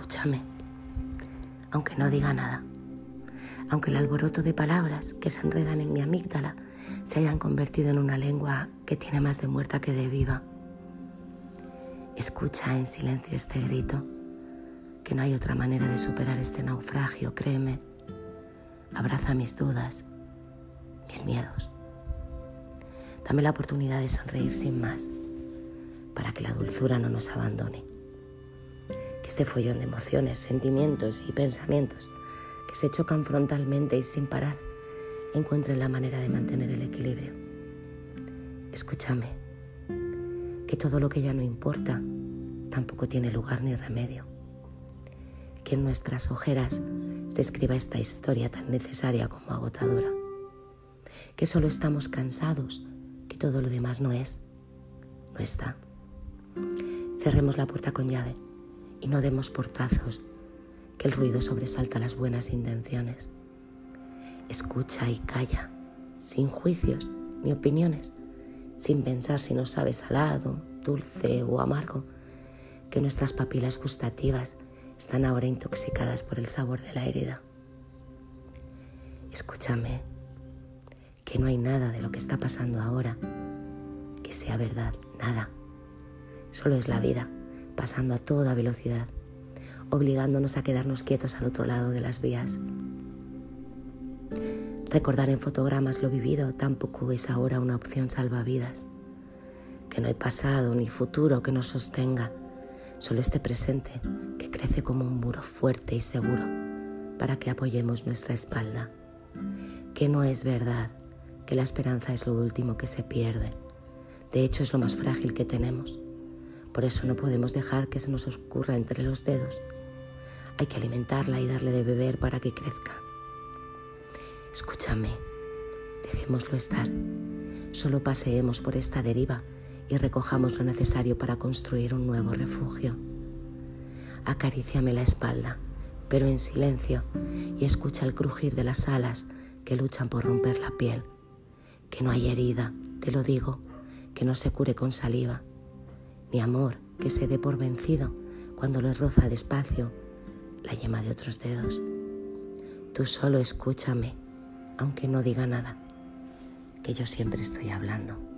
Escúchame, aunque no diga nada, aunque el alboroto de palabras que se enredan en mi amígdala se hayan convertido en una lengua que tiene más de muerta que de viva. Escucha en silencio este grito, que no hay otra manera de superar este naufragio, créeme. Abraza mis dudas, mis miedos. Dame la oportunidad de sonreír sin más, para que la dulzura no nos abandone. Este follón de emociones, sentimientos y pensamientos que se chocan frontalmente y sin parar encuentren la manera de mantener el equilibrio. Escúchame, que todo lo que ya no importa tampoco tiene lugar ni remedio. Que en nuestras ojeras se escriba esta historia tan necesaria como agotadora. Que solo estamos cansados, que todo lo demás no es, no está. Cerremos la puerta con llave y no demos portazos, que el ruido sobresalta las buenas intenciones. Escucha y calla, sin juicios ni opiniones, sin pensar si no sabe salado, dulce o amargo, que nuestras papilas gustativas están ahora intoxicadas por el sabor de la herida. Escúchame, que no hay nada de lo que está pasando ahora que sea verdad, nada. Solo es la vida, pasando a toda velocidad, obligándonos a quedarnos quietos al otro lado de las vías Recordar en fotogramas lo vivido tampoco es ahora una opción salvavidas. Que no hay pasado ni futuro que nos sostenga, solo este presente que crece como un muro fuerte y seguro para que apoyemos nuestra espalda. Que no es verdad que la esperanza es lo último que se pierde. De hecho es lo más frágil que tenemos. Por eso no podemos dejar que se nos oscurra entre los dedos. Hay que alimentarla y darle de beber para que crezca. Escúchame, dejémoslo estar. Solo paseemos por esta deriva y recojamos lo necesario para construir un nuevo refugio. Acaríciame la espalda, pero en silencio, y escucha el crujir de las alas que luchan por romper la piel. Que no hay herida, te lo digo, que no se cure con saliva, ni amor que se dé por vencido cuando le roza despacio la yema de otros dedos. Tú solo escúchame aunque no diga nada, que yo siempre estoy hablando.